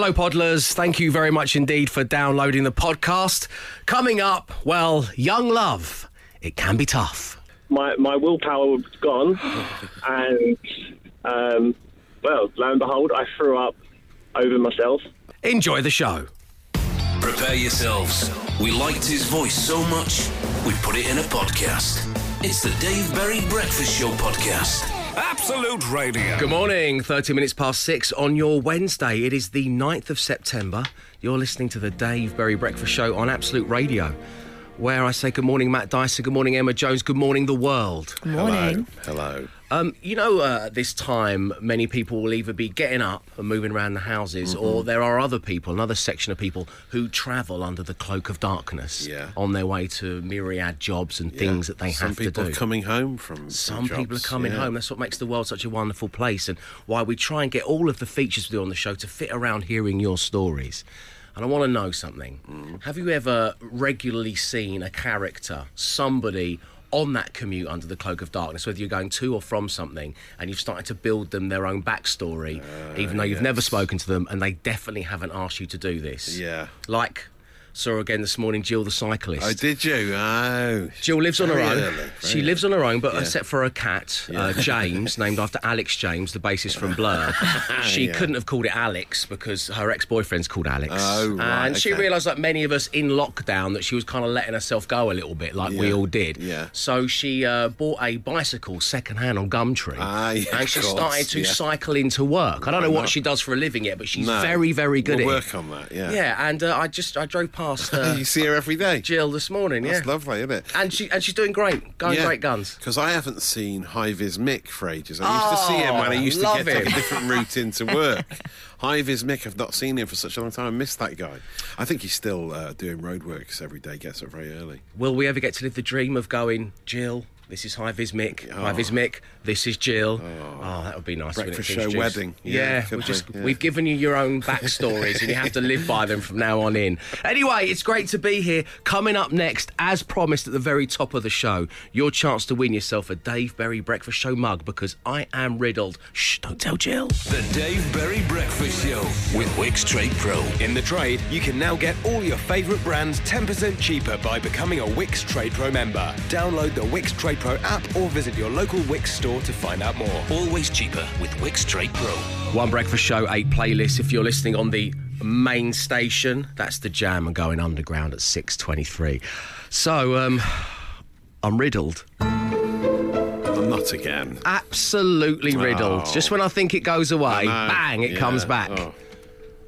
Hello, Podlers. Thank you very much indeed for downloading the podcast. Coming up, well, young love. It can be tough. my, my willpower was gone, and um, well, lo and behold, I threw up over myself. Enjoy the show. Prepare yourselves. We liked his voice so much, we put it in a podcast. It's the Dave Berry Breakfast Show podcast. Absolute Radio. Good morning, 30 minutes past six on your Wednesday. It is the 9th of September. You're listening to the Dave Berry Breakfast Show on Absolute Radio, where I say good morning, Matt Dyson, good morning, Emma Jones, good morning, the world. Good Morning. Hello. Um, you know, uh, at this time, many people will either be getting up and moving around the houses, Mm-hmm. or there are other people, another section of people, who travel under the cloak of darkness Yeah. on their way to myriad jobs and things that they Some have to do. Some people do. are coming home from from Some people are coming yeah. home. That's what makes the world such a wonderful place, and why we try and get all of the features we do on the show to fit around hearing your stories. And I want to know something. Mm. Have you ever regularly seen a character, somebody on that commute under the cloak of darkness, whether you're going to or from something, and you've started to build them their own backstory, even though you've never Uh, spoken to them, and they definitely haven't asked you to do this? Yeah. Like, saw again this morning, Jill the cyclist. Oh, did you? Oh. Jill lives on her own. early, she lives on her own, but Yeah. except for her cat, uh, James, named after Alex James, the bassist from Blur. she Yeah. couldn't have called it Alex because her ex-boyfriend's called Alex. Oh, right, and she realised, like many of us in lockdown, that she was kind of letting herself go a little bit, like we all did. Yeah. So she uh, bought a bicycle second-hand on Gumtree, Ah, yeah, and she course, started to yeah. cycle into work. I don't know what not? she does for a living yet, but she's No. very, very good We'll at work it. on that, yeah. Yeah, and uh, I just I drove past uh, you see her every day. Jill this morning. That's yeah, lovely, isn't it? and she and she's doing great, going great guns. Because I haven't seen High Vis Mick for ages. I used to see him when I Oh, used to get a different route into work. High Vis Mick, I've not seen him for such a long time. I miss that guy. I think he's still uh, doing roadworks every day, gets up very early. Will we ever get to live the dream of going, Jill? This is High Vis Mick. High Vis Mick. This is Jill. Oh. oh, that would be nice. Breakfast show introduce- wedding. Yeah, Yeah, we could just be, yeah. we've given you your own backstories, and you have to live by them from now on in. Anyway, it's great to be here. Coming up next, as promised at the very top of the show, your chance to win yourself a Dave Berry Breakfast Show mug because I am riddled. Shh, don't tell Jill. The Dave Berry Breakfast Show with Wickes Trade Pro. In the trade, you can now get all your favourite brands 10% cheaper by becoming a Wickes Trade Pro member. Download the Wickes Trade Pro app or visit your local Wickes store to find out more. Always cheaper with Wickes Trade Pro. One breakfast show, eight playlists. If you're listening on the main station, that's the jam and going underground at six twenty-three. So, um, I'm riddled, not again. absolutely riddled. Oh. Just when I think it goes away, bang, it Yeah. comes back. Oh,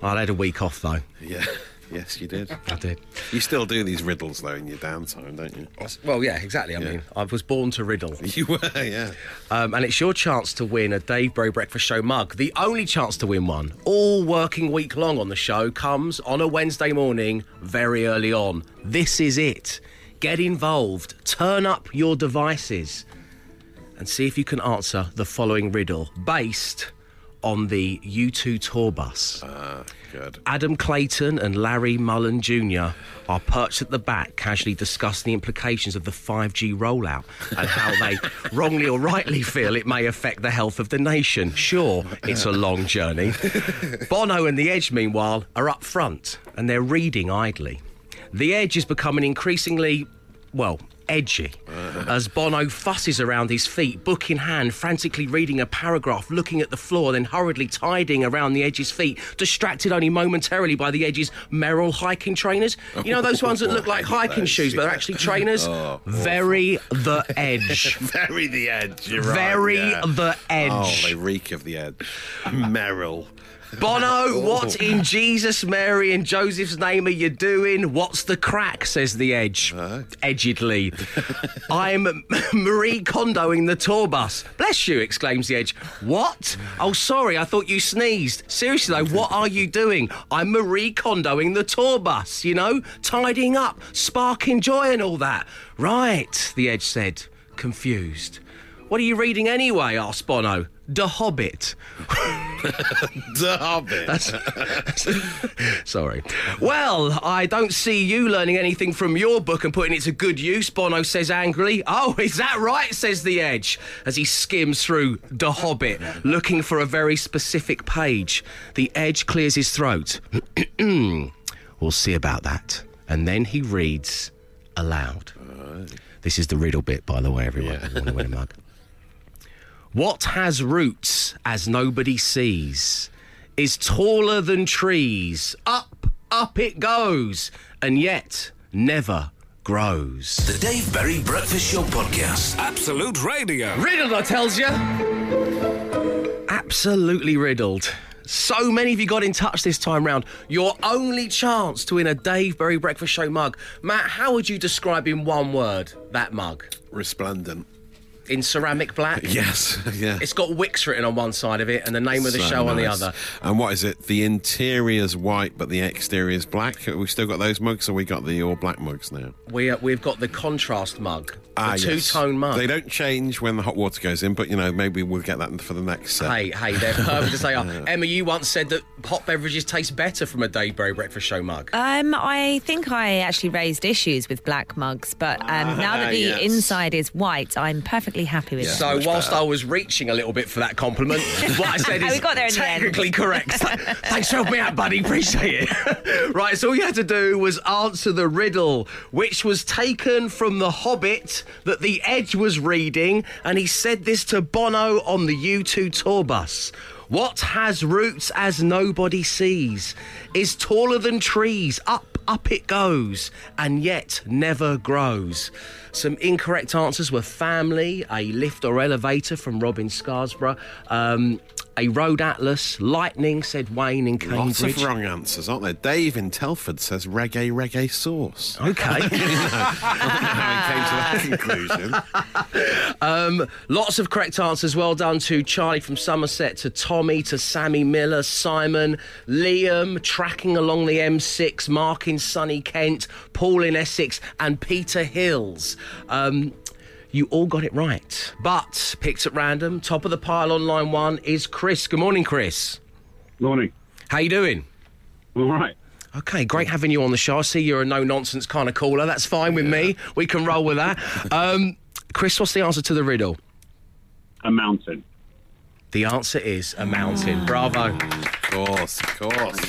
I had a week off though. yeah. Yes, you did. I did. You still do these riddles though in your downtime, don't you? Well, yeah, exactly. I mean, I was born to riddle. You were, yeah. Um, and it's your chance to win a Dave Bro Breakfast Show mug. The only chance to win one, all working week long on the show, comes on a Wednesday morning, very early on. This is it. Get involved, turn up your devices, and see if you can answer the following riddle based on the U2 tour bus. Ah, good. Adam Clayton and Larry Mullen Jr. are perched at the back, casually discussing the implications of the 5G rollout and how they wrongly or rightly feel it may affect the health of the nation. Sure, it's a long journey. Bono and The Edge, meanwhile, are up front and they're reading idly. The Edge is becoming increasingly, well, edgy as Bono fusses around his feet, book in hand, frantically reading a paragraph, looking at the floor, then hurriedly tidying around the Edge's feet, distracted only momentarily by the Edge's Merrell hiking trainers. You know those ones that look like hiking shoes, but they're actually trainers? Oh, Very the Edge. Very the edge. You're right, Very yeah. the oh, edge. Oh, they reek of the edge. Merrell. Bono, oh. what in Jesus, Mary, and Joseph's name are you doing? What's the crack? says the Edge, edgedly. I'm Marie Kondoing the tour bus. Bless you, exclaims the Edge. What? Oh, sorry, I thought you sneezed. Seriously, though, what are you doing? I'm Marie Kondoing the tour bus, you know, tidying up, sparking joy and all that. Right, the Edge said, confused. What are you reading anyway? asked Bono. The Hobbit. The Hobbit. Sorry. Well, I don't see you learning anything from your book and putting it to good use, Bono says angrily. Oh, is that right? says the Edge, as he skims through The Hobbit, looking for a very specific page. The Edge clears his throat. we'll see about that. And then he reads aloud. This is the riddle bit, by the way, everyone. you want to win a mug. What has roots as nobody sees, is taller than trees. Up, up it goes, and yet never grows. The Dave Berry Breakfast Show Podcast. Absolute Radio. Riddled, I tells you. Absolutely riddled. So many of you got in touch this time round. Your only chance to win a Dave Berry Breakfast Show mug. Matt, how would you describe in one word that mug? Resplendent. In ceramic black? Yes, yeah. It's got Wickes written on one side of it and the name of the So show on the other. And what is it? The interior's white, but the exterior's black. We've we still got those mugs, or we got the all black mugs now? We, uh, we've got the contrast mug, the Ah, two-tone mug. They don't change when the hot water goes in, but you know maybe we'll get that for the next set. Hey, hey, they're perfect as they are. Emma, you once said that hot beverages taste better from a Dave Berry Breakfast Show mug. Um, I think I actually raised issues with black mugs, but um, now that the yes. inside is white, I'm perfectly happy with it. So much whilst better. I was reaching a little bit for that compliment, what I said is We got there in the technically correct. Thanks for helping me out, buddy. Appreciate it. right, so all you had to do was answer the riddle, which was taken from The Hobbit that the Edge was reading, and he said this to Bono on the U2 tour bus. What has roots as nobody sees, is taller than trees, up, up it goes, and yet never grows. Some incorrect answers were family, a lift or elevator from Robin Scarsborough, um, a road atlas, lightning, said Wayne in Cambridge. Lots of wrong answers, aren't there? Dave in Telford says reggae, reggae sauce. Okay. How he came to that conclusion. Lots of correct answers. Well done to Charlie from Somerset, to Tommy, to Sammy Miller, Simon, Liam, tracking along the M6, Mark in sunny Kent, Paul in Essex, and Peter Hills. Um, you all got it right, but picked at random. Top of the pile on line one is Chris. Good morning, Chris. Morning. How you doing? All right. Okay, great having you on the show. I see you're a no nonsense kind of caller. That's fine with me. We can roll with that. Um, Chris, what's the answer to the riddle? A mountain. The answer is a mountain. Bravo. Of course, of course.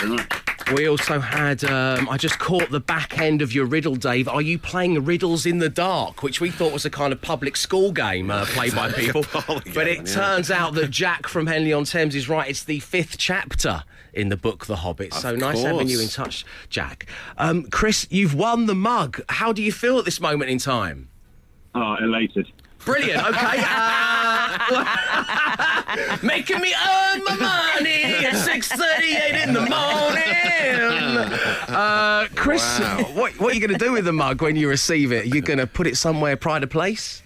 Very much. We also had, um, I just caught the back end of your riddle, Dave. Are you playing Riddles in the Dark, which we thought was a kind of public school game uh, played by people? poly but it yeah. turns out that Jack from Henley on Thames is right. It's the fifth chapter in the book The Hobbit. so nice having you in touch, Jack. Um, Chris, you've won the mug. How do you feel at this moment in time? Oh, elated. Brilliant. Okay. Uh, making me earn my money at six thirty-eight in the morning. Uh, Chris, what, what are you going to do with the mug when you receive it? You're you going to put it somewhere pride of place?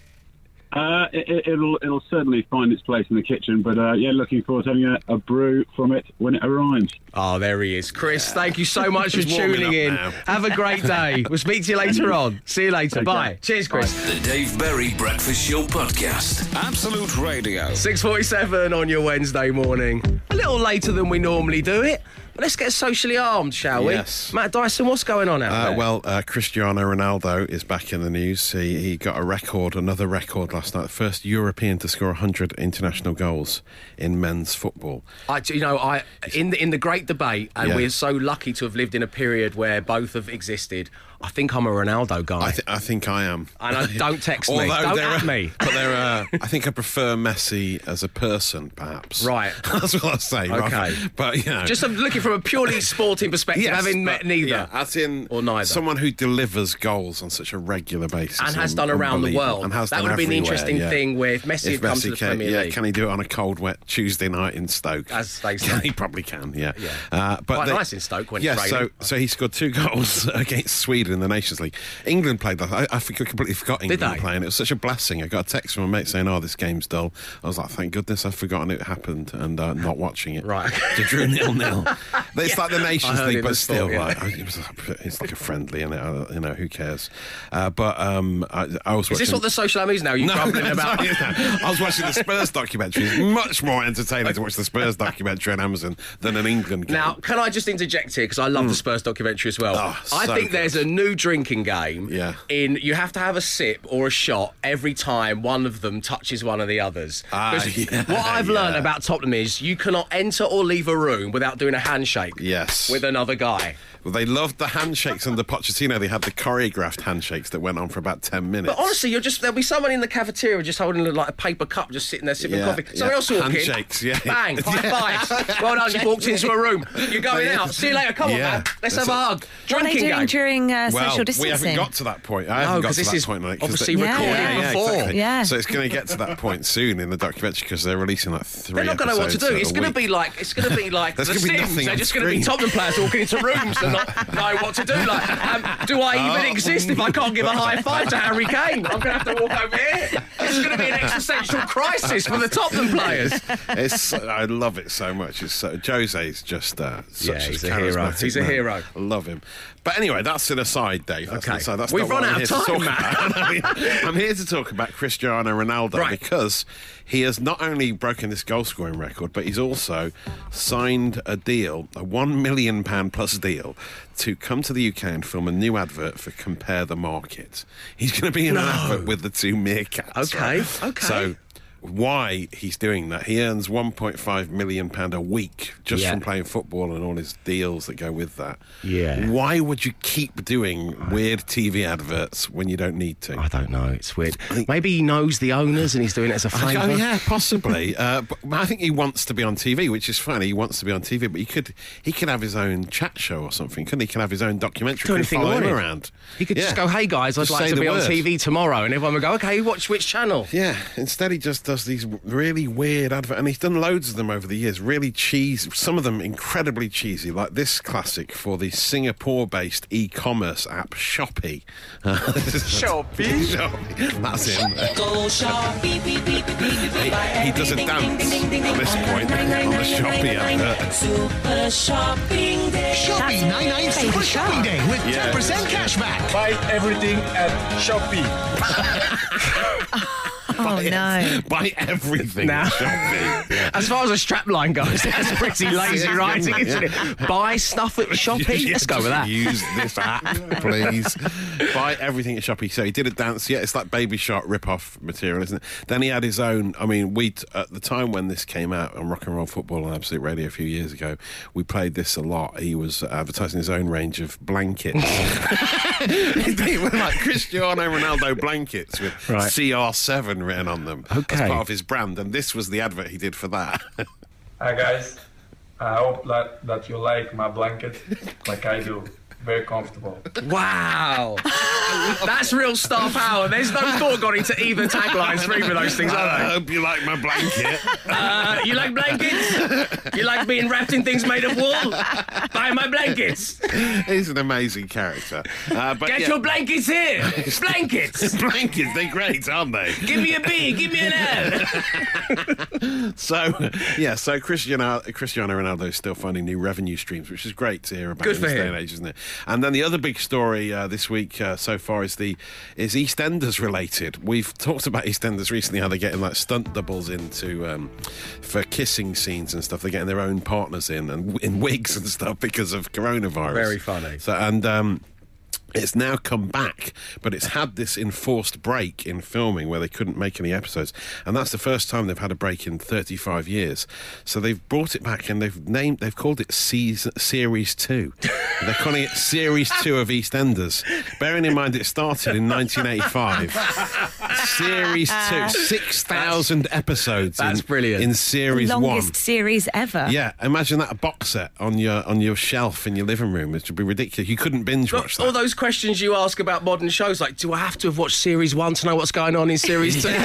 Uh, it, it- it'll it'll certainly find its place in the kitchen, but uh, yeah, looking forward to having a, a brew from it when it arrives. Oh, there he is. Chris, thank you so much for tuning in. now. Have a great day. We'll speak to you later on. See you later. Take Bye. care. Cheers, Chris. The Dave Berry Breakfast Show Podcast. Absolute Radio. 6.47 on your Wednesday morning. A little later than we normally do it. But let's get socially armed, shall we? Yes. Matt Dyson, what's going on out Uh, there? well, uh, Cristiano Ronaldo is back in the news. He, he got a record, another record last night. The first European to score 100 international goals in men's football. I, you know, I in the in the great debate, and Yeah. we're so lucky to have lived in a period where both have existed. I think I'm a Ronaldo guy. I, th- I think I am. And I- don't text me. Don't at are- me. But there are. I think I prefer Messi as a person, perhaps. Right. That's what I say. Okay. rather- But you know, Just I'm looking from a purely sporting perspective, Yes, having met neither. yeah, as in Or neither. Someone who delivers goals on such a regular basis And has done around the world. And has That would have been the interesting yeah. thing if Messi had come to the can, Premier yeah, can he do it on a cold, wet Tuesday night in Stoke? As they say. he probably can. Yeah. Yeah. Uh, but Quite they- nice in Stoke when it's yeah, raining. so so he scored two goals against Sweden in the Nations League. England played that. I, I completely forgot England playing. It was such a blessing. I got a text from a mate saying, "Oh, this game's dull." I was like, "Thank goodness I've forgotten it happened and uh, not watching it." Right. They drew nil nil. It's like the Nations League, but still, sport, yeah. like, it was, it's like a friendly, and you know who cares. Uh, but um, I, I was Is this watching- what the social am is now? You grumbling about? no. I was watching the Spurs documentary. It's much more entertaining to watch the Spurs documentary on Amazon than an England game. Now, can I just interject here because I love the Spurs documentary as well. Oh, I think good. there's a new drinking game. Yeah. In you have to have a sip or a shot every time one of them touches one of the others. Ah, 'Cause yeah, what I've learned about Tottenham is you cannot enter or leave a room without doing a handshake. Yes. With another guy. Well, they loved the handshakes under Pochettino. They had the choreographed handshakes that went on for about ten minutes. But honestly, you're just there'll be someone in the cafeteria just holding like a paper cup, just sitting there sipping Yeah, coffee. Someone yeah. else walk Handshakes, in, yeah. bang, high fives. Well done, you walked into a room. You're going out. See you later. Come on, man. Let's That's have a it. hug. What are they Drinking doing game. during uh, well, social we distancing? haven't got to that point. I No, haven't got 'cause to this that is point. Like, 'cause obviously they- recorded yeah, before. exactly. Yeah. So it's going to get to that point soon in the documentary because they're releasing like three. They're not going to know what to do. It's going to be like it's going to be like There's the gonna be Sims. They're just going to be screen. Tottenham players walking into rooms and not know what to do. Like, um, do I even Oh. exist if I can't give a high five to Harry Kane? I'm going to have to walk over here. It's going to be an existential crisis for the Tottenham players. It's so- I love it so much. It's so, Jose's just uh, such Yeah, he's a a hero. He's a hero. I love him. But anyway, that's an aside, Dave. That's Okay. aside. That's We've run out of time, about. I'm here to talk about Cristiano Ronaldo Right. because he has not only broken this goal scoring record, but he's also signed a deal, a one million pound plus deal, to come to the UK and film a new advert for Compare the Market. He's going to be in an advert with the two meerkats. Okay, right? okay. So why he's doing that. He earns 1.5 million pound a week just Yeah. from playing football and all his deals that go with that. Yeah. Why would you keep doing weird TV adverts when you don't need to? I don't know. It's weird. Maybe he knows the owners and he's doing it as a favour. Oh yeah, possibly. uh, but I think he wants to be on TV, which is fine. He wants to be on TV, but he could he could have his own chat show or something, couldn't he? He can have his own documentary. Do Could anything follow him around. He could just go, "Hey guys, I'd Just like to be on word. TV tomorrow," and everyone would go, "Okay, watch which channel?" Yeah, instead he just does these really weird advert, and he's done loads of them over the years. Really cheesy, some of them incredibly cheesy, like this classic for the Singapore-based e-commerce app Shopee. Shopee, Shopee. that's him. Go beep, beep, beep, He- he does a everything, dance at this point ding, ding, on the ding, Shopee ding, ding, advert. Super shopping day. Shopping 99 Super Shopping Day with 10% cash back. Buy everything at Shopee. Oh no. Buy everything Yeah. As far as a strapline goes, that's pretty lazy writing, isn't it? Buy stuff at Shopee. Eh? Let's go with that. Use this app, please. Buy everything at Shopee. So he did a dance. Yeah, it's like Baby Shark rip-off material, isn't it? Then he had his own. I mean, we at the time when this came out on Rock and Roll Football on Absolute Radio a few years ago, we played this a lot. He was advertising his own range of blankets. they were like Cristiano Ronaldo blankets with Right. CR7 written on them Okay. as part of his brand, and this was the advert he did for that. Hi guys, I hope that, that you like my blanket like I do. Very comfortable. Wow. That's real star power. There's no thought gone into either taglines for either of those things, are I are hope you like my blanket. Uh, you like blankets? You like being wrapped in things made of wool? Buy my blankets. He's an amazing character. Uh, but Get yeah. your blankets here. Blankets. blankets, they're great, aren't they? Give me a B. Give me an L. So, yeah, so Cristiano, Cristiano Ronaldo is still finding new revenue streams, which is great to hear about Good in for this day him. and age, isn't it? And then the other big story uh, this week uh, so far is the is EastEnders related. We've talked about EastEnders recently, how they're getting like stunt doubles into um, for kissing scenes and stuff. They're getting their own partners in and in wigs and stuff because of coronavirus. Very funny. So and. Um, it's now come back, but it's had this enforced break in filming where they couldn't make any episodes, and that's the first time they've had a break in 35 years. So they've brought it back and they've named, they've called it season, Series Two. They're calling it Series Two of EastEnders. Bearing in mind it started in 1985. Series Two, 6,000 episodes. That's in, brilliant. in Series One. Longest series ever. Yeah, imagine that a box set on your on your shelf in your living room. It would be ridiculous. You couldn't binge watch that. All those questions you ask about modern shows, like, do I have to have watched series one to know what's going on in series two?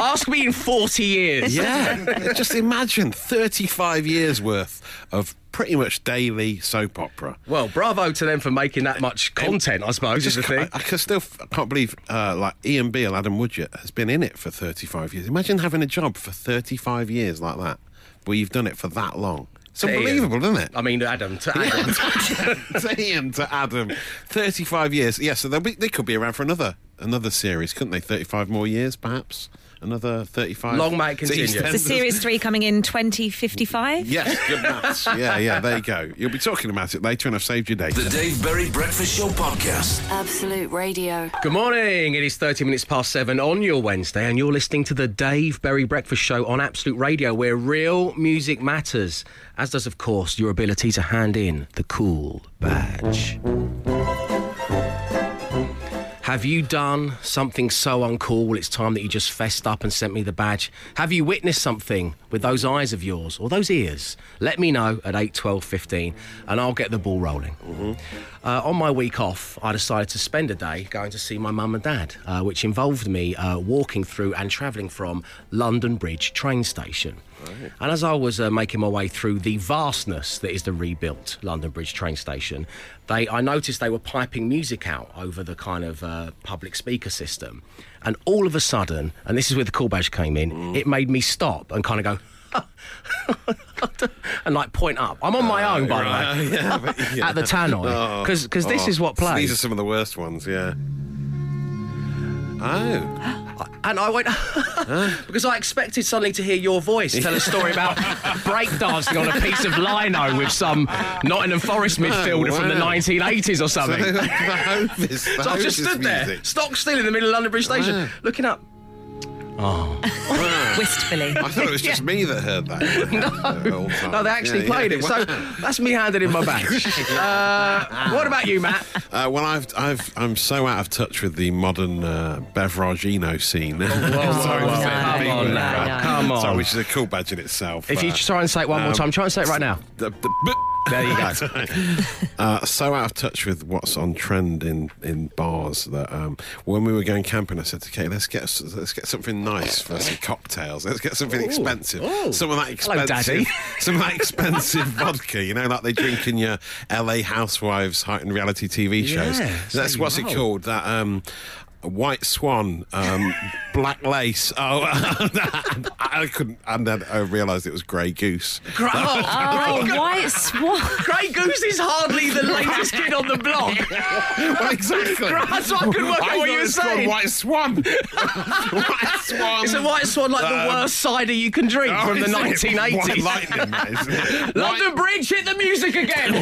ask me in 40 years. Yeah, just imagine 35 years worth of pretty much daily soap opera. Well, bravo to them for making that much content, I suppose, is the thing. I, I can still f- can't believe uh, like Ian Beale, Adam Woodyatt has been in it for 35 years. Imagine having a job for 35 years like that, where you've done it for that long. It's unbelievable, isn't it? I mean, Adam, to Adam. to Ian, to Adam. 35 years. Yeah, so they'll be, they could be around for another another series, couldn't they? 35 more years, perhaps? Another 35? Long may it To continue. EastEnders. So series three coming in 2055? Yes, good maths. yeah, yeah, there you go. You'll be talking about it later, and I've saved your date. The Dave Berry Breakfast Show Podcast. Absolute Radio. Good morning. It is 30 minutes past seven on your Wednesday, and you're listening to the Dave Berry Breakfast Show on Absolute Radio, where real music matters, as does, of course, your ability to hand in the cool badge. Have you done something so uncool it's time that you just fessed up and sent me the badge? Have you witnessed something with those eyes of yours or those ears? Let me know at 8, 12, 15 and I'll get the ball rolling. Uh, on my week off, I decided to spend a day going to see my mum and dad, uh, which involved me uh, walking through and travelling from London Bridge train station. And as I was uh, making my way through the vastness that is the rebuilt London Bridge train station, they I noticed they were piping music out over the kind of uh, public speaker system. And all of a sudden, and this is where the call badge came in, it made me stop and kind of go. and like point up. I'm on my own, by the way, yeah, but, yeah. at the tannoy, Oh. because this Oh. is what plays. These are some of the worst ones, yeah. Oh. And I went because I expected suddenly to hear your voice tell a story about breakdancing on a piece of lino with some Nottingham Forest midfielder from the 1980s or So something. the hope is, the So I just is stood there, stock still in the middle of London Bridge Station, Wow. looking up. Wistfully. I thought it was just me that heard that. no, No, they actually played it. So that's me handing in my badge. uh, what about you, Matt? Uh, well, I've, I've, I'm so out of touch with the modern uh, Beveragino scene. whoa, Sorry whoa, whoa. Come on word. now. Come on. Sorry, which is a cool badge in itself. If you try and say it one more um, time, try and say it right now. the- the- There you go. uh, so out of touch with what's on trend in, in bars that um, when we were going camping, I said "Okay, "Let's get let's get something nice for some cocktails. Let's get something expensive. ooh. Some of that Hello, expensive, Daddy. some of that expensive vodka. You know, like they drink in your L.A. Housewives heightened reality TV shows. Yeah, That's what's it called? That um, White Swan, um, Black Lace. Oh, I couldn't, and then I realised it was Grey Goose. Gra- oh, Oh, white swan. Grey Goose is hardly the latest kid on the block. well, exactly. That's what I couldn't work out I what you were it's saying. White Swan. White Swan. It's a white swan like the Um, worst cider you can drink Oh, from the is it? White 1980s. lightning, that is. London Bridge, hit the music again.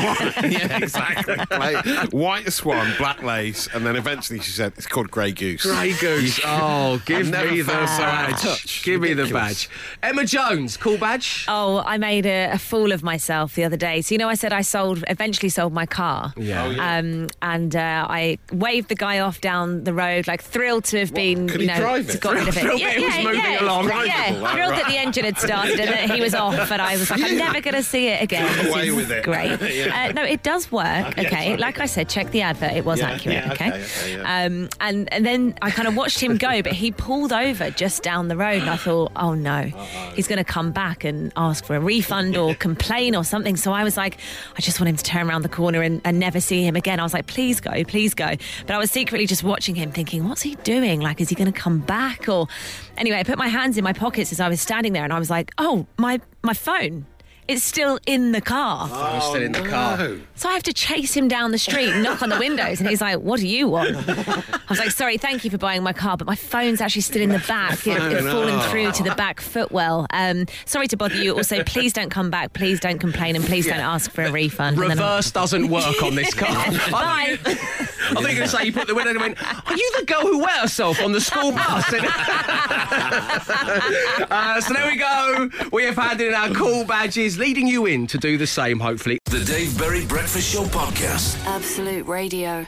Yeah, exactly. Like, white Swan, Black Lace, and then eventually she said it's called Grey Goose. Grey Goose. Oh, give I've me the felt so badge. touch. Give me the badge. Emma Jones, cool badge. Oh, I made a, a fool of myself the other day. So you know, I said I sold, eventually sold my car. Yeah. Oh, Um, and uh, I waved the guy off down the road, like thrilled to have been, Could you know, drive to it? got rid of it. Thrilled that it was moving along. Yeah, Drivable, right, thrilled right. that the engine had started and that he was off, and I was like, I'm never going to see it again. This away with it. Great. Yeah. uh, no, it does work. Okay, like I said, check the advert. It was Yeah, accurate. yeah, okay. okay, okay, yeah. Um, and and then I kind of watched him go, but he pulled over just down the road, and I thought, oh no, he's going to come back and ask for a refund or complain or something. So I was like, I just want him to turn around the corner and, and never see him again. I was like, please go, please go. But I was secretly just watching him, thinking, what's he doing? Like, is he going to come back? Or anyway, I put my hands in my pockets as I was standing there, and I was like, oh, my my phone. It's still in the car. I'm still in the car. No. So I have to chase him down the street, knock on the windows, and he's like, "What do you want?" I was like, "Sorry, thank you for buying my car, but my phone's actually still in the back. It, it's phone, fallen oh. through to the back footwell. Um, sorry to bother you. Also, please don't come back. Please don't complain, and please don't ask for a refund." And then I'm- Reverse doesn't work on this car. Bye. I thought you were going to say you put the window and went, Are you the girl who wet herself on the school bus? uh, so there we go. We have handed in our cool badges, leading you in to do the same, hopefully. The Dave Berry Breakfast Show Podcast. Absolute Radio.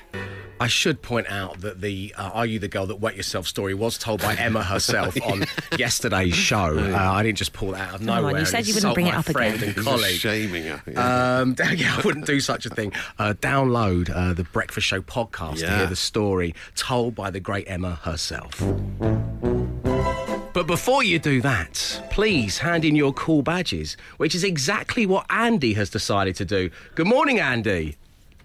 I should point out that the uh, "Are You the Girl That Wet Yourself" story was told by Emma herself on yesterday's show. Uh, I didn't just pull that out of on, nowhere. you said you wouldn't bring it up friend again. and He's colleague. shaming her. Yeah. Um, yeah, I wouldn't do such a thing. Uh, download uh, the Breakfast Show podcast to hear the story told by the great Emma herself. But before you do that, please hand in your cool badges, which is exactly what Andy has decided to do. Good morning, Andy.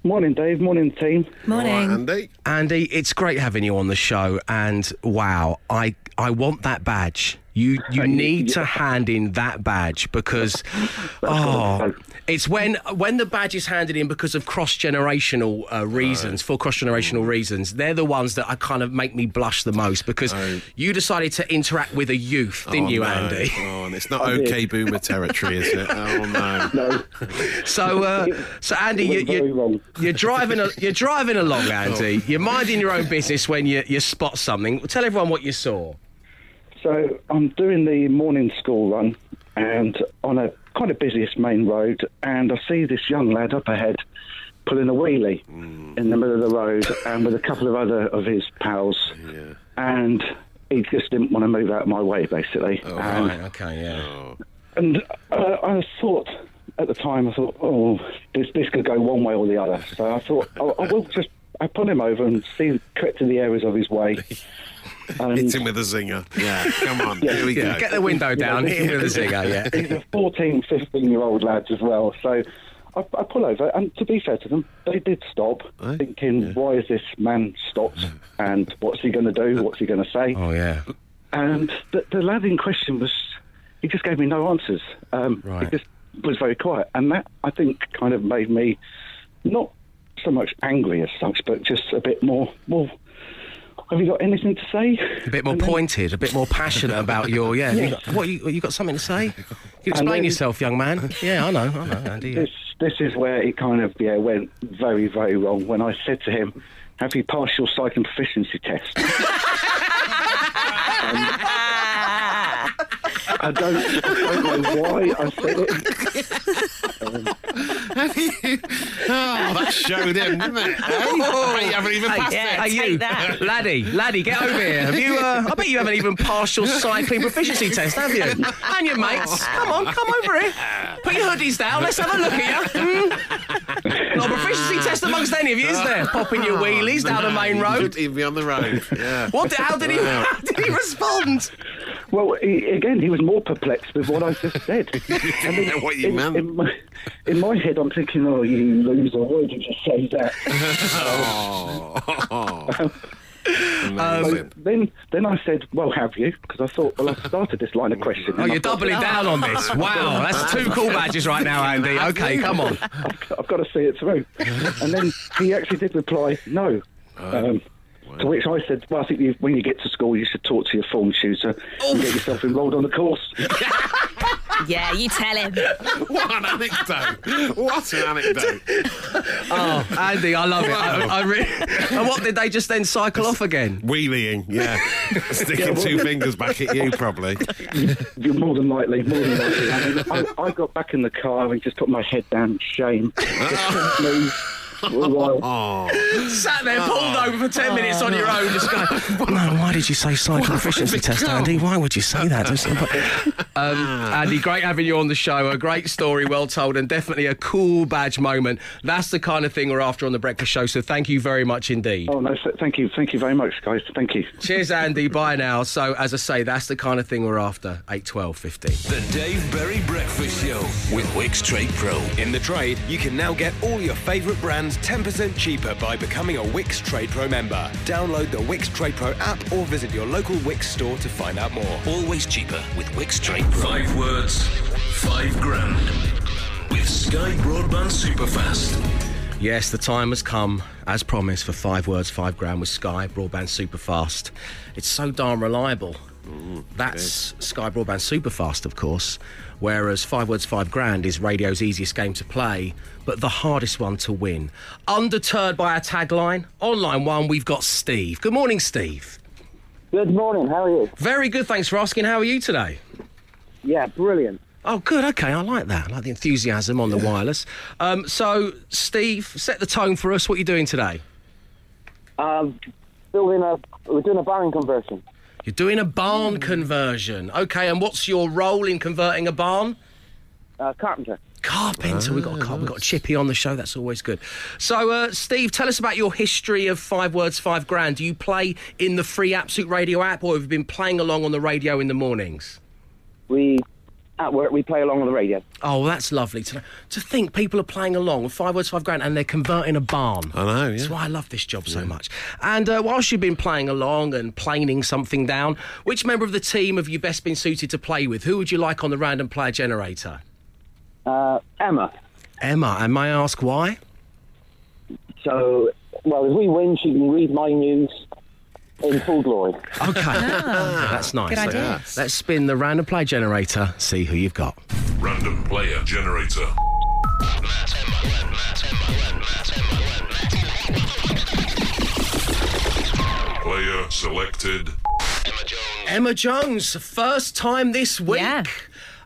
Morning, Dave. Morning, team. Morning. All right, Andy. Andy, it's great having you on the show, and wow, I I want that badge. You you need to hand in that badge because oh, it's when when the badge is handed in because of cross generational uh, reasons for cross generational reasons. They're the ones that I kind of make me blush the most because you decided to interact with a youth, didn't Oh, you, no. Andy? Oh, and it's not okay boomer territory, is it? Oh no. No. So, uh, so Andy, you, went very you, wrong. you're driving, a, you're driving along, Andy. You're minding your own business when you, you spot something. Tell everyone what you saw. So I'm doing the morning school run and on a kind of busiest main road, and I see this young lad up ahead pulling a wheelie in the middle of the road and with a couple of other of his pals. And he just didn't want to move out of my way, basically. and, Right, okay, yeah. and uh, I thought at the time, I thought, oh, this this could go one way or the other. So I thought, oh, I will just I pull him over and see correct in the areas of his way. And Hit him with a zinger. Yeah, come on. Here we Yeah, go. get the window down, Yeah, hit him with a zinger, yeah. These are 14, 15 year old lads as well. So I, I pull over, and to be fair to them, they did stop, thinking, why is this man stopped? And what's he going to do? What's he going to say? Oh, yeah. And the, the lad in question was, he just gave me no answers. Um, Right. He just was very quiet. And that, I think, kind of made me not so much angry as such, but just a bit more, well, have you got anything to say? A bit more And then- pointed, a bit more passionate about your, yeah. You got, what, you, you got something to say? You explain then- yourself, young man. Yeah, I know, I know, Andy. yeah. This this is where it kind of yeah went very very wrong when I said to him, "Have you passed your cycling proficiency test?" I don't, I don't know why I said it. Um, oh, that showed him, didn't it? Hey, you haven't even passed yeah. it. Hey, you, laddie, laddie, get over here. Have you? Uh, I bet you haven't even passed your cycling proficiency test, have you? And your mates. Come on, come over here. Put your hoodies down. Let's have a look at you. Hmm? Not a proficiency test amongst any of you, is there? Popping your wheelies down the main road. shouldn't even be on the road. Yeah. What? How did he? How did he respond? Well, he, again, he was more perplexed with what I just said. I mean, know what you in, meant. In my, in my head, I'm thinking, "Oh, you loser! Why did you say that?" Oh. Amazing. then, then I said, "Well, have you?" Because I thought, well, I started this line of questioning. Oh, you're I've doubling down on this. Wow, that's two cool badges right now, Andy. Okay, come on. I've got to see it through. and then he actually did reply, no. Um, to which I said, well, I think you, when you get to school, you should talk to your form tutor and get oh. yourself enrolled on the course. Yeah, you tell him. What an anecdote! What an anecdote! Oh, Andy, I love it. I, I really, and what did they just then cycle off again? Wheeling, yeah. Sticking two fingers back at you, probably. You're more than likely, more than likely. I, mean, I, I got back in the car and just put my head down in shame. Just couldn't move for a while. Oh, Sat there, pulled over for 10 minutes on your own, just going, no, why did you say cycle proficiency test, Andy? Why would you say that? Um, Andy, great having you on the show. A great story, well told, and definitely a cool badge moment. That's the kind of thing we're after on The Breakfast Show, so thank you very much indeed. Oh, no, thank you. Thank you very much, guys. Thank you. Cheers, Andy. Bye now. So, as I say, that's the kind of thing we're after. 8, 12, 15. The Dave Berry Breakfast Show with Wickes Trade Pro. In the trade, you can now get all your favourite brands 10% cheaper by becoming a Wickes Trade Pro member. Download the Wickes Trade Pro app or visit your local Wickes store to find out more. Always cheaper with Wickes Trade Pro. Five words, five grand. With Sky Broadband Superfast. Yes, the time has come, as promised, for five words, five grand with Sky Broadband Superfast. It's so darn reliable. Mm, That's Sky Broadband Superfast, of course, whereas five words, five grand is radio's easiest game to play, but the hardest one to win. Undeterred by our tagline, on line one, we've got Steve. Good morning, Steve. Good morning. How are you? Very good, thanks for asking. How are you today? Yeah, brilliant. Oh, good. Okay, I like that. I like the enthusiasm on the wireless. Um, so, Steve, set the tone for us. What are you doing today? Um, building a, we're doing a barring conversion. You're doing a barn conversion. Okay, and what's your role in converting a barn? Uh, carpenter. Carpenter. we've got a car- we've got Chippy on the show. That's always good. So, uh, Steve, tell us about your history of five words, five grand. Do you play in the free Absolute Radio app, or have you been playing along on the radio in the mornings? We At work, we play along on the radio. Oh, that's lovely to. To think people are playing along with five words, five grand, and they're converting a barn. I know, That's why I love this job so much. And uh, whilst you've been playing along and planing something down, which member of the team have you best been suited to play with? Who would you like on the random player generator? Uh, Emma. Emma, and may I ask why? So, well, if we win, she can read my news in full glory. Okay, that's nice. Good idea. Let's spin the random play generator, see who you've got. Random player generator. Player selected. Emma Jones, first time this week.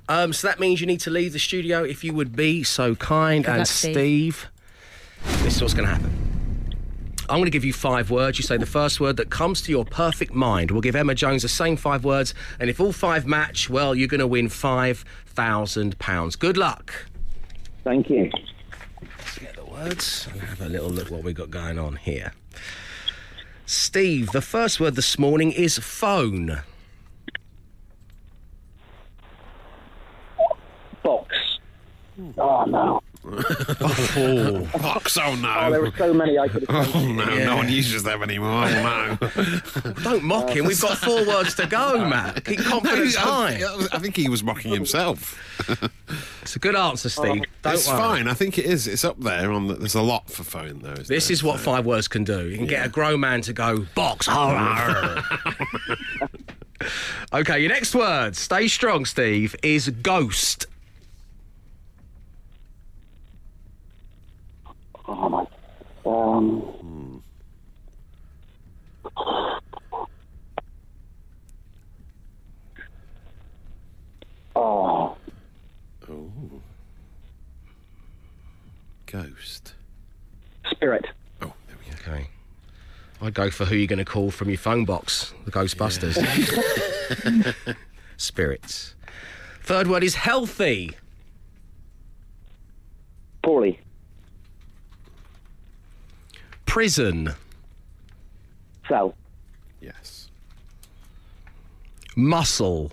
Um, so that means you need to leave the studio if you would be so kind. Good and luck, Steve. Steve, this is what's going to happen. I'm going to give you five words. You say the first word that comes to your perfect mind. We'll give Emma Jones the same five words, and if all five match, well, you're going to win five thousand pounds. Good luck. Thank you. Let's get the words and have a little look what we've got going on here. Steve, the first word this morning is phone. Box. Oh, no. Oh, box. Oh no. Oh, there were so many I could have Oh no, no one uses them anymore. Oh, no. Don't mock him. We've got four words to go, Matt. Keep confidence I, high. I think he was mocking himself. It's a good answer, Steve. Oh, Don't it's worry. fine. I think it is. It's up there. On the, there's a lot for phone though. Isn't This there? is what five words can do. You can get a grown man to go box. Horror. okay, your next word. Stay strong, Steve. Is ghost. Oh, my. Um, oh, Oh. Ghost. spirit. Oh, okay. I'd go for who you're going to call from your phone box. The Ghostbusters. Spirits. Third word is healthy. Poorly. Prison. Cell. Yes. Muscle.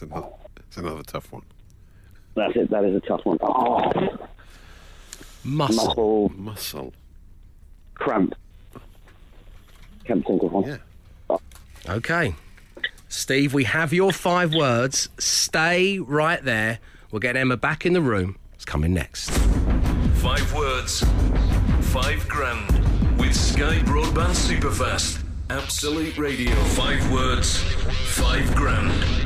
It's another, it's another tough one. That's it. That is a tough one. Oh, Muscle. muscle. Muscle. Cramp. Can't think of one. Yeah. Oh. Okay. Steve, we have your five words. Stay right there. We'll get Emma back in the room. It's coming next. Five words, five grand. With Sky Broadband Superfast. Absolute Radio. Five words, five grand.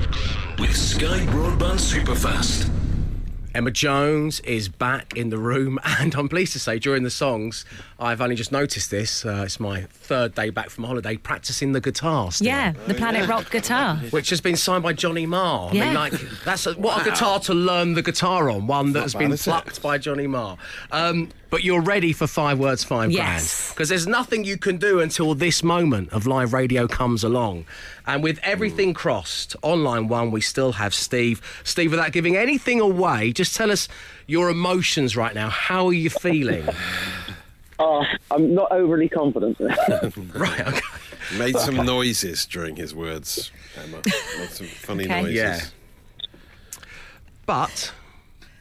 With Sky Broadband Superfast. Emma Jones is back in the room, and I'm pleased to say during the songs, I've only just noticed this. Uh, it's my third day back from holiday practicing the guitar. Still. Yeah, the Planet Rock guitar. Which has been signed by Johnny Marr. I Yeah. mean, like that's a, what a guitar to learn the guitar on. One that has bad, been is it? plucked by Johnny Marr. Um, but you're ready for five words, five Yes. grand. Because there's nothing you can do until this moment of live radio comes along. And with everything crossed, online one, we still have Steve. Steve, without giving anything away, just tell us your emotions right now. How are you feeling? Oh, I'm not overly confident. right, okay. Made some noises during his words, Emma. Made some funny Okay. noises. Yeah. But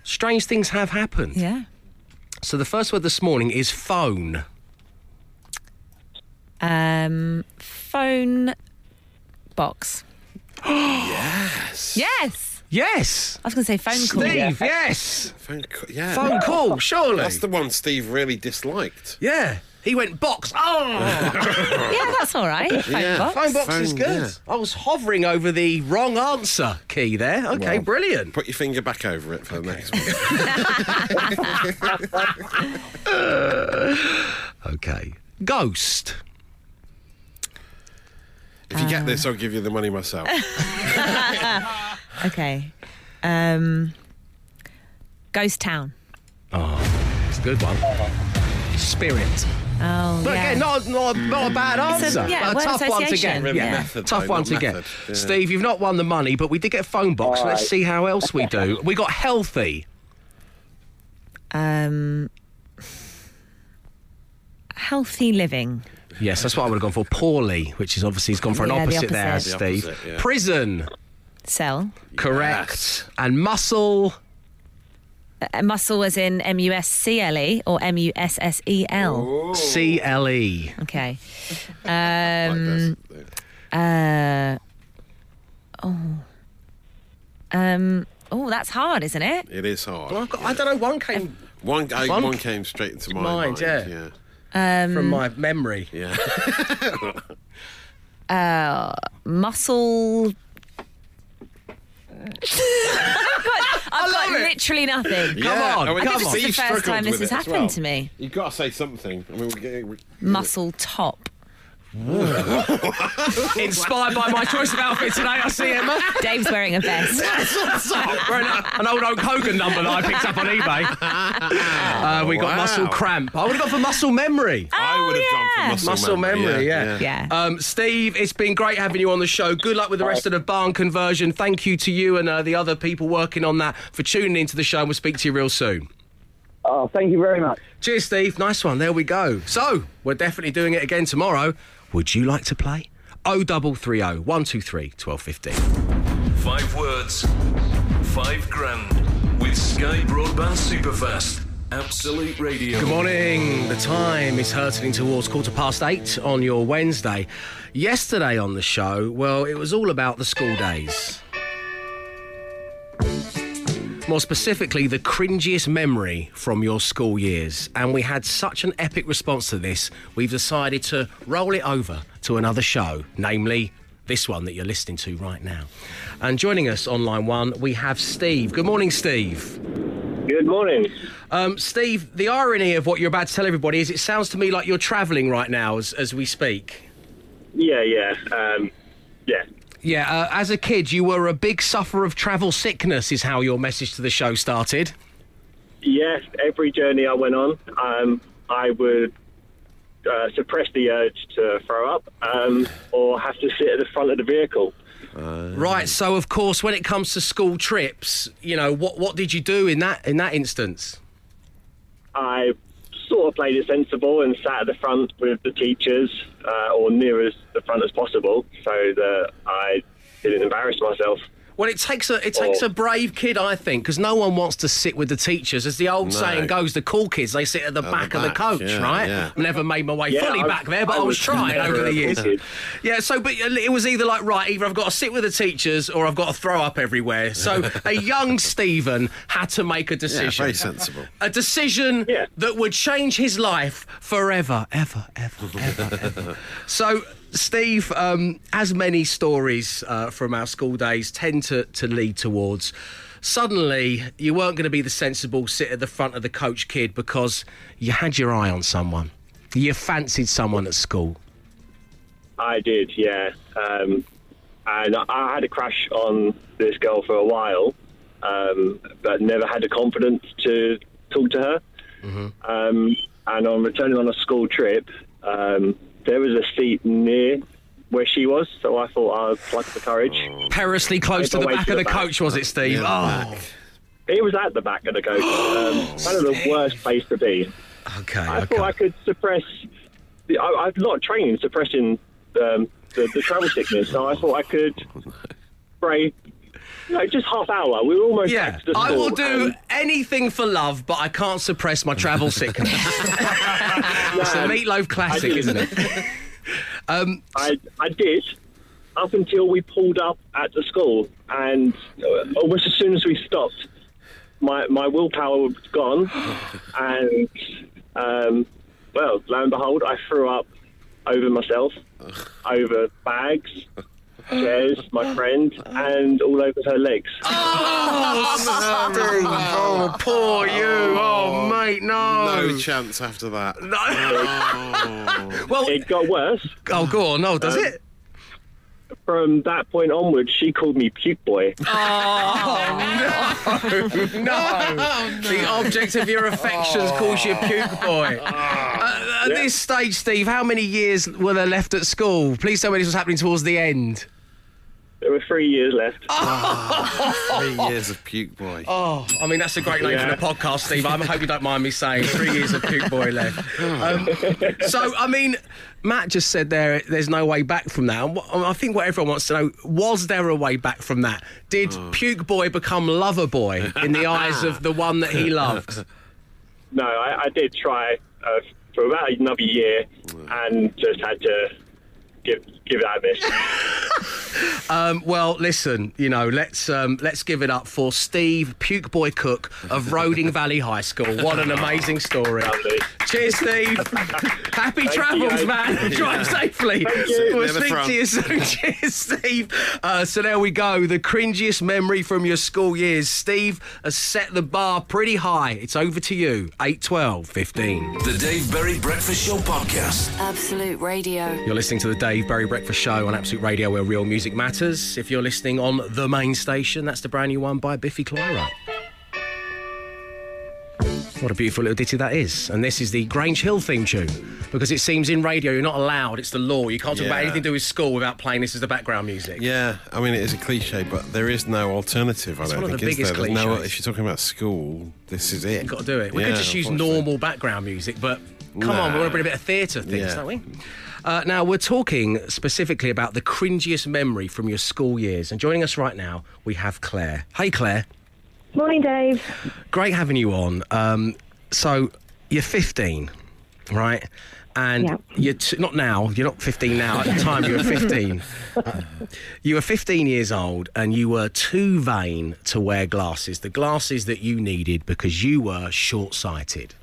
strange things have happened. Yeah. So the first word this morning is phone. Um, phone box. Yes. Yes. Yes. I was going to say phone call. Steve, yes. Phone, call. yeah. Phone call, surely. That's the one Steve really disliked. Yeah. He went box. Oh! Yeah, that's all right. Phone Yeah. box. Phone box is Phone, good. yeah. I was hovering over the wrong answer key there. Okay, Well. brilliant. Put your finger back over it for the next one. Okay. Ghost. If you Uh. get this, I'll give you the money myself. Okay. Um, Ghost Town. Oh, it's a good one. Spirit. Oh, But yeah. again, not, not, not a bad It's a- answer. yeah, but a tough one to get. association. Really yeah. method, tough though, one not to get. method. Yeah. Steve, you've not won the money, but we did get a phone box. so let's Alright. see how else we do. We got healthy. Um, healthy living. Yes, that's what I would have gone for. Poorly, which is obviously he's gone for an Yeah, the opposite, there, opposite. The Steve. opposite, yeah. Prison, Cell. correct. And muscle, Uh, muscle was in M U S C L E or M U S S E L. C L E. Okay. Um, uh, oh. Um, oh, that's hard, isn't it? It is hard. Well, I've got, I don't know. One came One, I, One- one came straight into my Mind, mind. yeah. yeah. Um, from my memory. Yeah. uh, muscle. I've got, I've got literally nothing. yeah. on, I mean, come This on. is the Steve first struggled time this with has it as happened well. to me. You've got to say something. I mean, we're getting, we Muscle top. Inspired by my choice of outfit today, I see Emma. Dave's wearing a vest. Wearing a- an old Hulk Hogan number that I picked up on eBay. Uh, we got Wow. muscle cramp. I would have gone for muscle memory. I would have gone yeah. for muscle, Muscle memory, yeah. Yeah. Um, Steve, it's been great having you on the show. Good luck with the rest of the barn conversion. Thank you to you and uh, the other people working on that for tuning into the show. and We'll speak to you real soon. Oh, thank you very much. Cheers, Steve. Nice one. There we go. So, we're definitely doing it again tomorrow. Would you like to play? 0330 123 1215. Five words, five grand with Sky Broadband Superfast. Absolute Radio. Good morning. The time is hurtling towards quarter past eight on your Wednesday. Yesterday on the show, well, it was all about the school days. More specifically, the cringiest memory from your school years. And we had such an epic response to this, we've decided to roll it over to another show, namely this one that you're listening to right now. And joining us on line one, we have Steve. Good morning, Steve. Good morning. Um, Steve, the irony of what you're about to tell everybody is it sounds to me like you're travelling right now as, as we speak. Yeah, yeah, um, yeah. Yeah, uh, as a kid, you were a big sufferer of travel sickness, is how your message to the show started. Yes, every journey I went on, um, I would uh, suppress the urge to throw up um, or have to sit at the front of the vehicle. Right, so of course, when it comes to school trips, you know, what, what did you do in that, in that instance? I sort of played it sensible and sat at the front with the teachers uh, or near as the front as possible so that I didn't embarrass myself. Well, it takes a it takes Oh. a brave kid, I think, because no one wants to sit with the teachers. As the old No. saying goes, the cool kids they sit at the the back of the coach, yeah, right? yeah. I've never made my way Yeah, fully I- back there, but I, I was was trying over the years. kid. Yeah, so but it was either like right, either I've got to sit with the teachers or I've got to throw up everywhere. So a young Stephen had to make a Yeah, decision. very sensible. a decision Yeah. that would change his life forever, ever, ever, ever, ever. So, Steve, um, as many stories uh, from our school days tend to, to lead towards, suddenly you weren't going to be the sensible sit at the front of the coach kid because you had your eye on someone. You fancied someone at school. I did, yeah. Um, and I, had a crush on this girl for a while, um, but never had the confidence to talk to her. Um, and on returning on a school trip, um, there was a seat near where she was, so I thought I'd pluck the courage. Perilously close to the back to of the the coach, was it, Steve? Yeah, oh. It was at the back of the coach, um, kind of the worst place to be. okay, I okay. thought I could suppress. The, I, I've not trained in suppressing um, the, the travel sickness, so I thought I could spray. You know, just half hour. We were almost Yeah, back to the I will do and- anything for love, but I can't suppress my travel sickness. it's a Meat Loaf classic, I isn't it? Um, I, I did up until we pulled up at the school, and uh, almost as soon as we stopped, my my willpower was gone, and um, well, lo and behold, I threw up over myself, over bags, chairs, my friend, and all over her legs. Oh, Steve. Oh, poor you. Oh, mate, no. No chance after that. No. Oh. well, It got worse. oh, go on. No, does Um, it? From that point onwards, she called me puke boy. Oh, no. no. The object of your affections calls you puke boy. Uh, at this stage, Steve, how many years were there left at school? Please tell me this was happening towards the end. There were three years left. Three years of puke boy. Oh, I mean, that's a great name Yeah. for the podcast, Steve. I hope you don't mind me saying three years of Puke Boy left. Um, so, I mean, Matt just said there, there's no way back from that. I think what everyone wants to know was there a way back from that? Did Puke Boy become Lover Boy in the eyes of the one that he loved? No, I, I did try uh, for about another year and just had to give give that a miss. Um, well, listen, you know, let's um, let's give it up for Steve Puke Boy Cook of Roding Valley High School. What an amazing story! Cheers, Steve. Happy travels, guys. man. Drive safely. you. We'll Never speak front. to you soon. Cheers, Steve. Uh, so there we go. The cringiest memory from your school years. Steve has set the bar pretty high. It's over to you. 8, 12, 15. The Dave Berry Breakfast Show podcast. Absolute Radio. You're listening to the Dave Berry Breakfast For show on Absolute Radio, where real music matters. If you're listening on the main station, that's the brand new one by Biffy Clyro. What a beautiful little ditty that is. And this is the Grange Hill theme tune. Because it seems in radio you're not allowed, it's the law. You can't talk about anything to do with school without playing this as the background music. Yeah, I mean, it is a cliche, but there is no alternative, I It's don't one of think, the is biggest there? No, if you're talking about school, this is it. You've got to do it. We Yeah, could just use normal background music, but come on, Nah. we want to bring a bit of theatre things, Yeah. don't we? Uh, now, we're talking specifically about the cringiest memory from your school years. And joining us right now, we have Claire. Hey, Claire. Morning, Dave. Great having you on. Um, so, you're 15, right? And Yeah. you're t- not now, you're not 15 now. At the time, you were 15. Uh, you were 15 years old and you were too vain to wear glasses, the glasses that you needed because you were short sighted.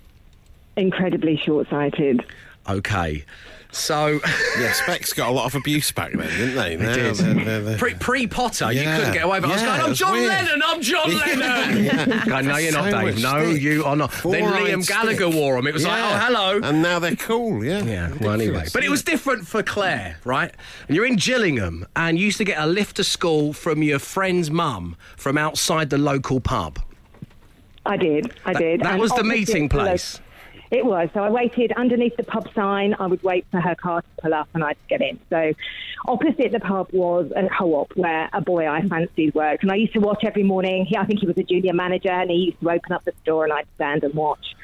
Incredibly short sighted. Okay. So. Yeah, Specs got a lot of abuse back then, didn't they? They Now did. they're- they're- they're- Pre, pre-Potter, you couldn't get away with it. I was Yeah, going, I'm was John weird. Lennon, I'm John Lennon. Yeah. Going, no, you're not, So Dave. No, stick. you are not. then Four-eyed Liam Gallagher stick. wore them. It was like, oh, hello. And now they're cool, yeah. Yeah, well, anyway. But it was different for Claire, right? And you're in Gillingham and you used to get a lift to school from your friend's mum from outside the local pub. I did. I did. that And was the opposite meeting the lo- place. It was. So I waited underneath the pub sign. I would wait for her car to pull up and I'd get in. So opposite the pub was a co-op where a boy I fancied worked. And I used to watch every morning. He, I think he was a junior manager and he used to open up the store and I'd stand and watch.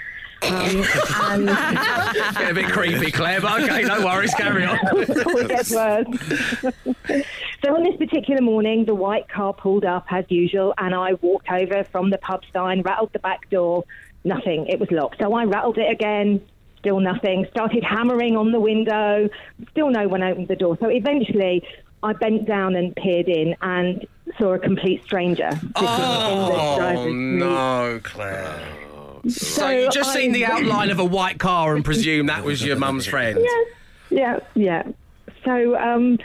Um, and Get a bit creepy, Claire, but okay, no worries, carry on. it gets worse. so on this particular morning, the white car pulled up as usual, and I walked over from the pub sign, rattled the back door. Nothing. It was locked. So I rattled it again. Still nothing. Started hammering on the window. Still no one opened the door. So eventually, I bent down and peered in and saw a complete stranger the Oh, no, Claire. So, So you just I- seen the outline of a white car and presume that was your mum's friend. Yes, yeah, yeah. So, um,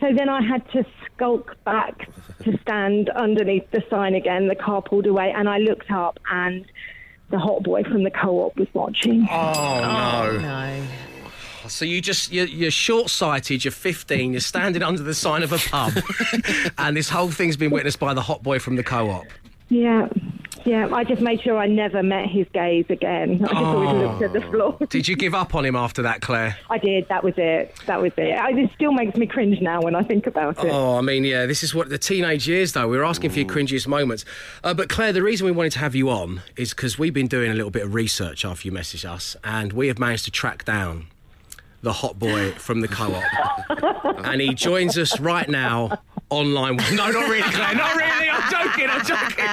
so then I had to skulk back to stand underneath the sign again. The car pulled away, and I looked up, and the hot boy from the co-op was watching. Oh, oh no. no. So you just you're, you're short-sighted. You're 15. You're standing under the sign of a pub, and this whole thing's been witnessed by the hot boy from the co-op. Yeah, yeah. I just made sure I never met his gaze again. I just always looked at the floor. Did you give up on him after that, Claire? I did. That was it. That was it. I, it still makes me cringe now when I think about it. Oh, I mean, yeah, this is what the teenage years, though. We were asking for your cringiest moments. Uh, but, Claire, the reason we wanted to have you on is because we've been doing a little bit of research after you messaged us, and we have managed to track down the hot boy from the co op. and he joins us right now online. one. No, not really, Claire. Not really. I'm joking. I'm joking.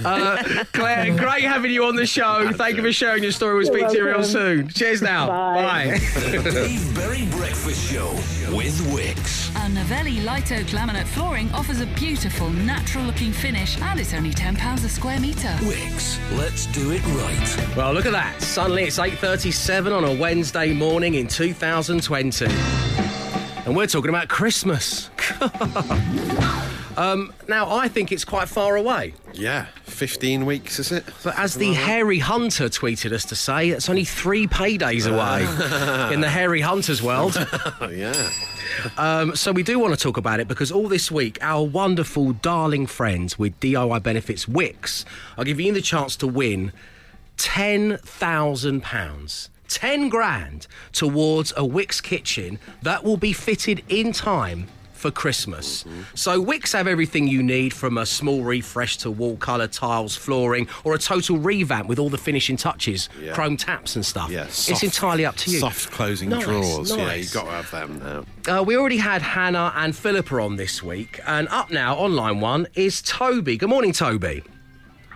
uh, Claire, great having you on the show. Thank you for sharing your story. We'll You're speak to you real soon. Cheers now. Bye. The Dave Berry Breakfast Show with Wickes. Our Novelli Lito laminate flooring offers a beautiful, natural-looking finish, and it's only ten pounds a square metre. Wickes, let's do it right. Well, look at that. Suddenly it's 8.37 on a Wednesday morning in 2020. And we're talking about Christmas. um, now, I think it's quite far away. Yeah, 15 weeks, is it? But as the Hairy Hunter tweeted us to say, it's only three paydays away in the Hairy Hunter's world. Yeah. Um, so we do want to talk about it because all this week, our wonderful, darling friends with DIY Benefits Wickes are giving you the chance to win ten thousand pounds. 10 grand towards a Wickes kitchen that will be fitted in time for Christmas. So Wickes have everything you need from a small refresh to wall colour, tiles, flooring, or a total revamp with all the finishing touches, Yeah. chrome taps and stuff. Yeah, it's entirely up to you. Soft closing Nice, drawers. Yeah, you've got to have them now. Uh, we already had Hannah and Philippa on this week, and up now on line one is Toby. Good morning, Toby.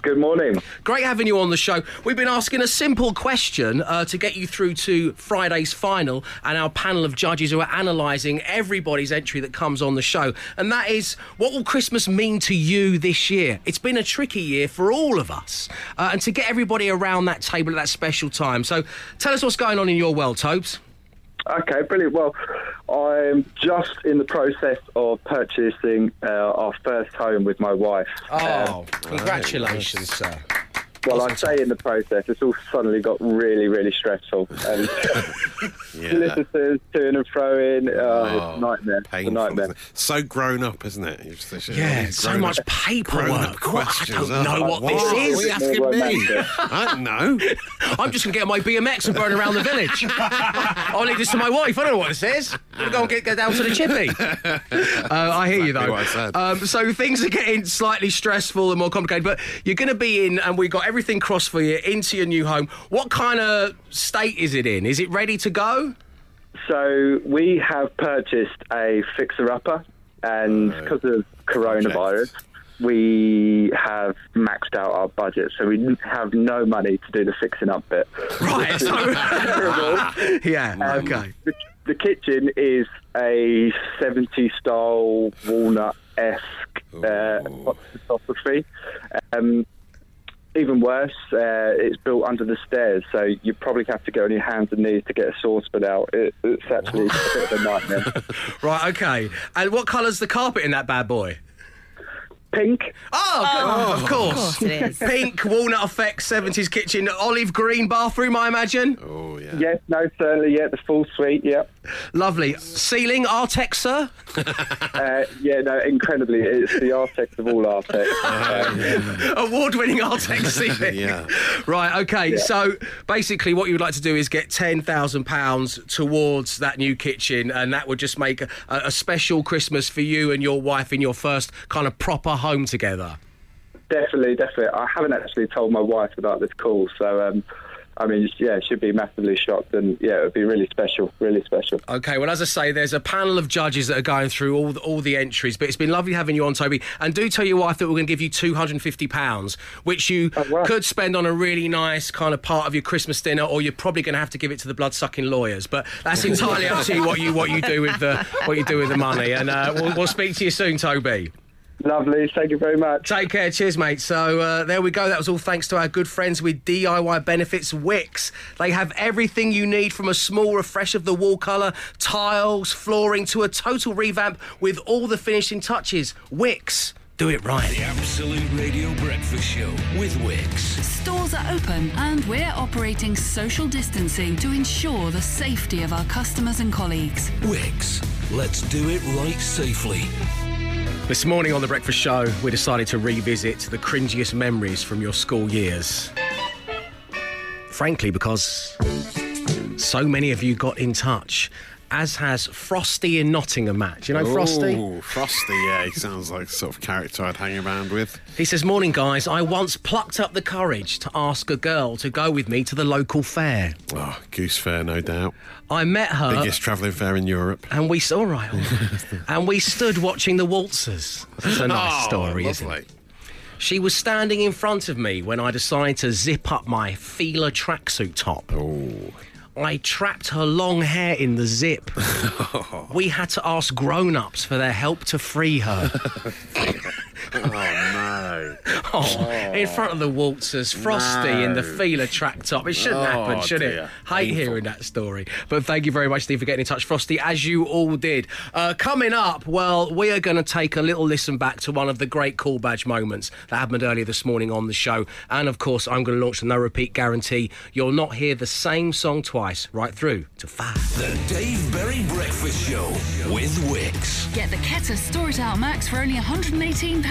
Good morning. Great having you on the show. We've been asking a simple question uh, to get you through to Friday's final, and our panel of judges who are analysing everybody's entry that comes on the show. And that is, what will Christmas mean to you this year? It's been a tricky year for all of us, uh, and to get everybody around that table at that special time. So, tell us what's going on in your world, Tobes. Okay, brilliant. Well, I'm just in the process of purchasing uh, our first home with my wife. Oh, Um, congratulations, sir. Well, I say in the process, it's all suddenly got really, really stressful. And solicitors to and fro in. Oh, it's a nightmare. It's a nightmare. So grown up, isn't it? It's- it's all Yeah, so grown-up- much paperwork. grown-up What? I don't know Oh, what this What is. are you asking me? I don't know. I'm just going to get my BMX and burn around the village. I'll leave this to my wife. I don't know what this is. I'm going to go and get, get down to the chippy. Uh, I hear you, though. what I said. Um, so things are getting slightly stressful and more complicated, but you're going to be in, and we've got everything crossed for you, into your new home. What kind of state is it in? Is it ready to go? So we have purchased a fixer-upper, and because of coronavirus, we have maxed out our budget, so we have no money to do the fixing up bit. Right. So, yeah. Um, okay. The, the kitchen is a 70 style walnut esque uh, photography. Um, even worse, uh, it's built under the stairs, so you probably have to go on your hands and knees to get a saucepan out. It, it's actually a bit of a nightmare. Right, okay. And what colour's the carpet in that bad boy? Pink. Oh, Oh, of course. of course it is. Pink, walnut effect, 70s kitchen, olive green bathroom, I imagine. Oh, yeah. Yes, no, certainly, yeah, the full suite, yeah. Lovely. Ceiling, Artex, sir? Uh, yeah, no, incredibly, it's the Artex of all Artex. Um, Award winning Artex ceiling. yeah. Right, okay. Yeah. So basically, what you would like to do is get £10,000 towards that new kitchen, and that would just make a, a special Christmas for you and your wife in your first kind of proper home together. Definitely, definitely. I haven't actually told my wife about this call, so um, I mean, yeah, she'd be massively shocked, and yeah, it would be really special, really special. Okay, well, as I say, there's a panel of judges that are going through all the, all the entries, but it's been lovely having you on, Toby. And do tell your wife that we're going to give you £250, which you could spend on a really nice kind of part of your Christmas dinner, or you're probably going to have to give it to the blood sucking lawyers. But that's entirely up to you what you what you do with the what you do with the money. And uh, we'll, we'll speak to you soon, Toby. Lovely. Thank you very much. Take care. Cheers, mate. So uh, there we go. That was all thanks to our good friends with DIY Benefits Wickes. They have everything you need from a small refresh of the wall colour, tiles, flooring to a total revamp with all the finishing touches. Wickes. Do it right. The Absolute Radio Breakfast Show with Wickes. Stores are open and we're operating social distancing to ensure the safety of our customers and colleagues. Wickes. Let's do it right safely. This morning on The Breakfast Show, we decided to revisit the cringiest memories from your school years. Frankly, because so many of you got in touch, as has Frosty in Nottingham, match. You know Frosty? Oh, Frosty, yeah. He sounds like the sort of character I'd hang around with. He says, Morning, guys. I once plucked up the courage to ask a girl to go with me to the local fair. Oh, Goose Fair, no doubt. I met her. Biggest travelling fair in Europe. And we saw, all right, all right. and we stood watching the waltzers. That's a nice Oh, story, isn't it? She was standing in front of me when I decided to zip up my Fila tracksuit top. Oh. I trapped her long hair in the zip. we had to ask grown ups for their help to free her. oh, no. Oh, in front of the waltzers, Frosty in the No. Fila track top. It shouldn't Oh, happen, should it? Hate Painful. hearing that story. But thank you very much, Steve, for getting in touch, Frosty, as you all did. Uh, coming up, well, we are going to take a little listen back to one of the great Cool Badge moments that happened earlier this morning on the show. And of course, I'm going to launch the no repeat guarantee. You'll not hear the same song twice, right through to five. The Dave Berry Breakfast Show with Wickes. Get the Keter Store It Out Max for only £118.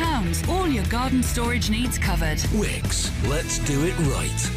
All your garden storage needs covered. Wickes. Let's do it right.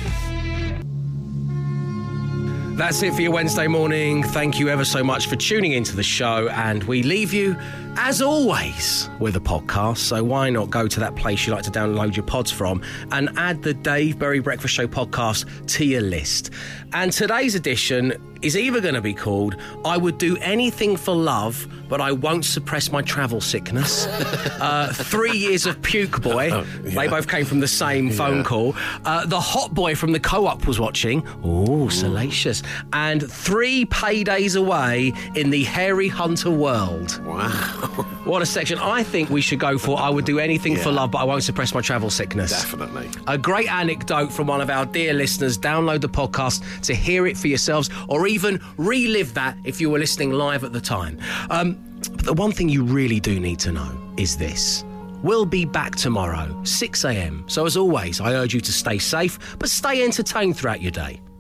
That's it for your Wednesday morning. Thank you ever so much for tuning into the show, and we leave you As always with a podcast, so why not go to that place you like to download your pods from and add the Dave Berry Breakfast Show podcast to your list. And today's edition is either going to be called I Would Do Anything for Love, but I Won't Suppress My Travel Sickness. uh, three years of Puke Boy. They both came from the same phone call. Uh, the Hot Boy from the Co op was watching. Ooh, salacious. And three paydays away in the Hairy Hunter world. Wow. What a section. I think we should go for I would do anything for love, but I won't suppress my travel sickness. Definitely. A great anecdote from one of our dear listeners. Download the podcast to hear it for yourselves or even relive that if you were listening live at the time. Um, but the one thing you really do need to know is this. We'll be back tomorrow, 6 a.m. So, as always, I urge you to stay safe, but stay entertained throughout your day.